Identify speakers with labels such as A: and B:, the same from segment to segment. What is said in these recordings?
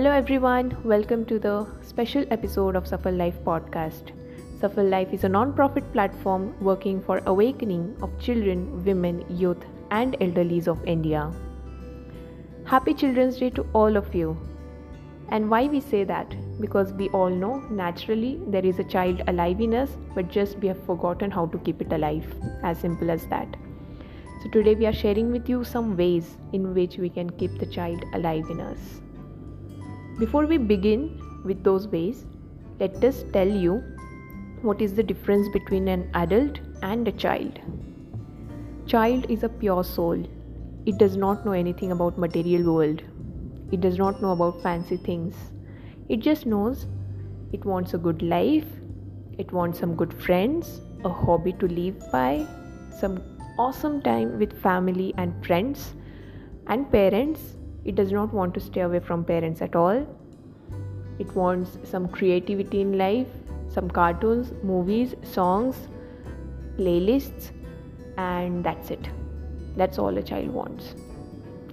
A: Hello, everyone. Welcome to the special episode of Suffer Life podcast. Suffer Life is a non profit platform working for awakening of children, women, youth, and elderlies of India. Happy Children's Day to all of you. And why we say that? Because we all know naturally there is a child alive in us, but just we have forgotten how to keep it alive. As simple as that. So, today we are sharing with you some ways in which we can keep the child alive in us. Before we begin with those ways, let us tell you what is the difference between an adult and a child. Child is a pure soul. It does not know anything about material world. It does not know about fancy things. It just knows it wants a good life, it wants some good friends, a hobby to live by, some awesome time with family and friends and parents. It does not want to stay away from parents at all. It wants some creativity in life, some cartoons, movies, songs, playlists, and that's it. That's all a child wants.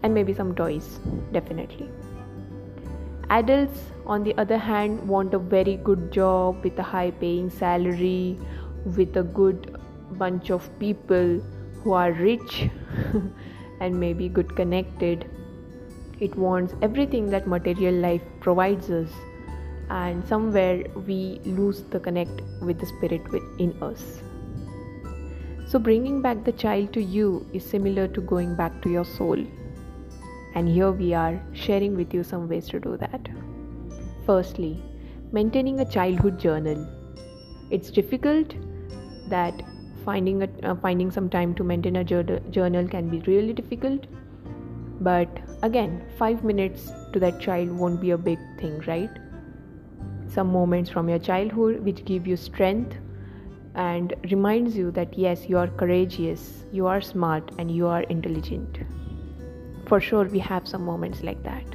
A: And maybe some toys, definitely. Adults, on the other hand, want a very good job with a high paying salary, with a good bunch of people who are rich and maybe good connected. It wants everything that material life provides us, and somewhere we lose the connect with the spirit within us. So, bringing back the child to you is similar to going back to your soul. And here we are sharing with you some ways to do that. Firstly, maintaining a childhood journal. It's difficult that finding a, uh, finding some time to maintain a journal can be really difficult but again 5 minutes to that child won't be a big thing right some moments from your childhood which give you strength and reminds you that yes you are courageous you are smart and you are intelligent for sure we have some moments like that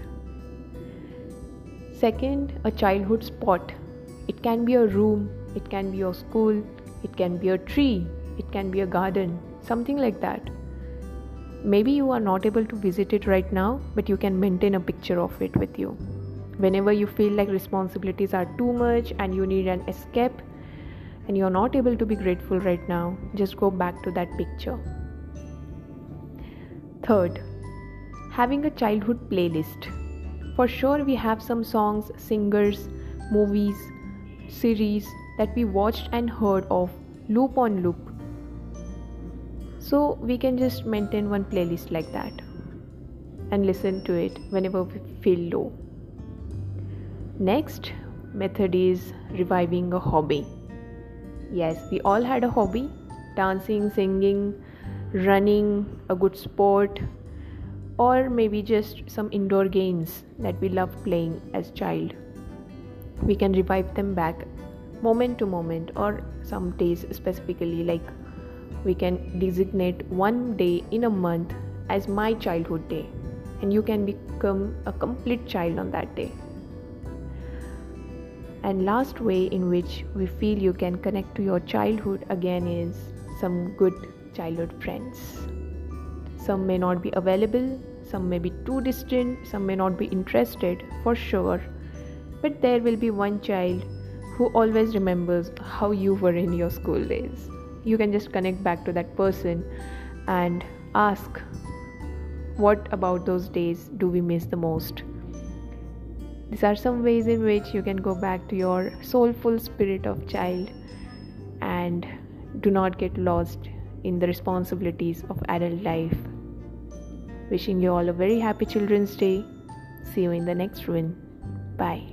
A: second a childhood spot it can be a room it can be your school it can be a tree it can be a garden, something like that. Maybe you are not able to visit it right now, but you can maintain a picture of it with you. Whenever you feel like responsibilities are too much and you need an escape, and you're not able to be grateful right now, just go back to that picture. Third, having a childhood playlist. For sure, we have some songs, singers, movies, series that we watched and heard of loop on loop so we can just maintain one playlist like that and listen to it whenever we feel low. Next method is reviving a hobby. Yes, we all had a hobby dancing, singing, running, a good sport, or maybe just some indoor games that we loved playing as child. We can revive them back moment to moment or some days specifically like we can designate one day in a month as my childhood day and you can become a complete child on that day and last way in which we feel you can connect to your childhood again is some good childhood friends. Some may not be available some may be too distant some may not be interested for sure. But there will be one child who always remembers how you were in your school days. You can just connect back to that person and ask what about those days do we miss the most these are some ways in which you can go back to your soulful spirit of child and do not get lost in the responsibilities of adult life. Wishing you all a very happy children's day. See you in the next one. Bye